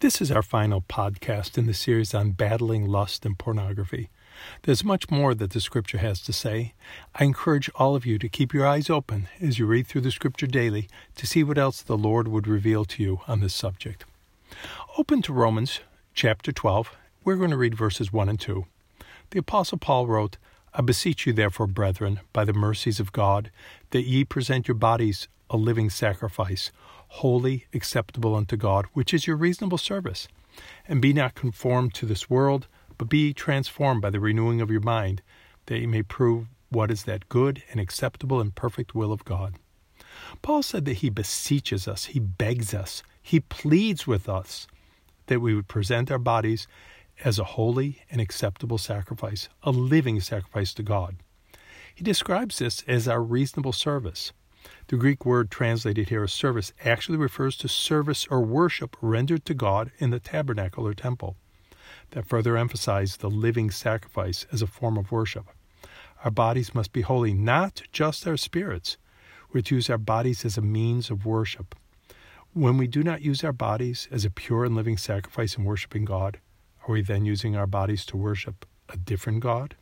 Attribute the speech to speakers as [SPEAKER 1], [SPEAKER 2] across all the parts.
[SPEAKER 1] This is our final podcast in the series on battling lust and pornography. There's much more that the Scripture has to say. I encourage all of you to keep your eyes open as you read through the Scripture daily to see what else the Lord would reveal to you on this subject. Open to Romans chapter 12. We're going to read verses 1 and 2. The Apostle Paul wrote, I beseech you, therefore, brethren, by the mercies of God, that ye present your bodies a living sacrifice holy, acceptable unto God, which is your reasonable service. And be not conformed to this world, but be transformed by the renewing of your mind, that ye may prove what is that good and acceptable and perfect will of God. Paul said that he beseeches us, he begs us, he pleads with us that we would present our bodies as a holy and acceptable sacrifice, a living sacrifice to God. He describes this as our reasonable service. The Greek word translated here as service actually refers to service or worship rendered to God in the tabernacle or temple. That further emphasizes the living sacrifice as a form of worship. Our bodies must be holy, not just our spirits. We're to use our bodies as a means of worship. When we do not use our bodies as a pure and living sacrifice in worshiping God, are we then using our bodies to worship a different God?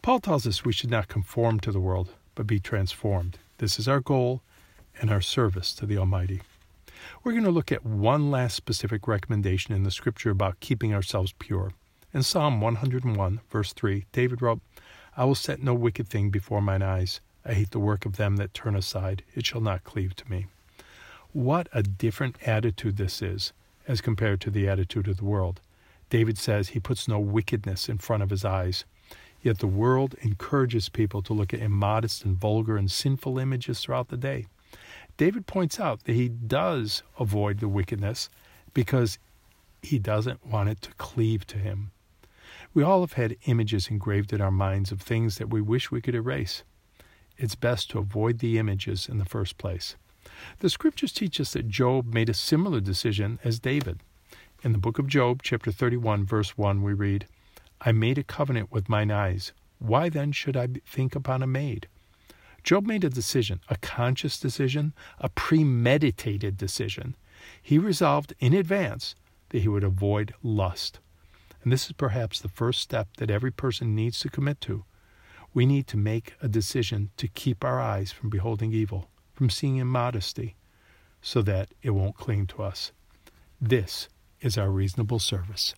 [SPEAKER 1] Paul tells us we should not conform to the world, but be transformed. This is our goal and our service to the Almighty. We're going to look at one last specific recommendation in the scripture about keeping ourselves pure. In Psalm 101, verse 3, David wrote, I will set no wicked thing before mine eyes. I hate the work of them that turn aside. It shall not cleave to me. What a different attitude this is as compared to the attitude of the world. David says he puts no wickedness in front of his eyes. Yet the world encourages people to look at immodest and vulgar and sinful images throughout the day. David points out that he does avoid the wickedness because he doesn't want it to cleave to him. We all have had images engraved in our minds of things that we wish we could erase. It's best to avoid the images in the first place. The scriptures teach us that Job made a similar decision as David. In the book of Job, chapter 31, verse 1, we read, I made a covenant with mine eyes. Why then should I think upon a maid? Job made a decision, a conscious decision, a premeditated decision. He resolved in advance that he would avoid lust. And this is perhaps the first step that every person needs to commit to. We need to make a decision to keep our eyes from beholding evil, from seeing immodesty, so that it won't cling to us. This is our reasonable service.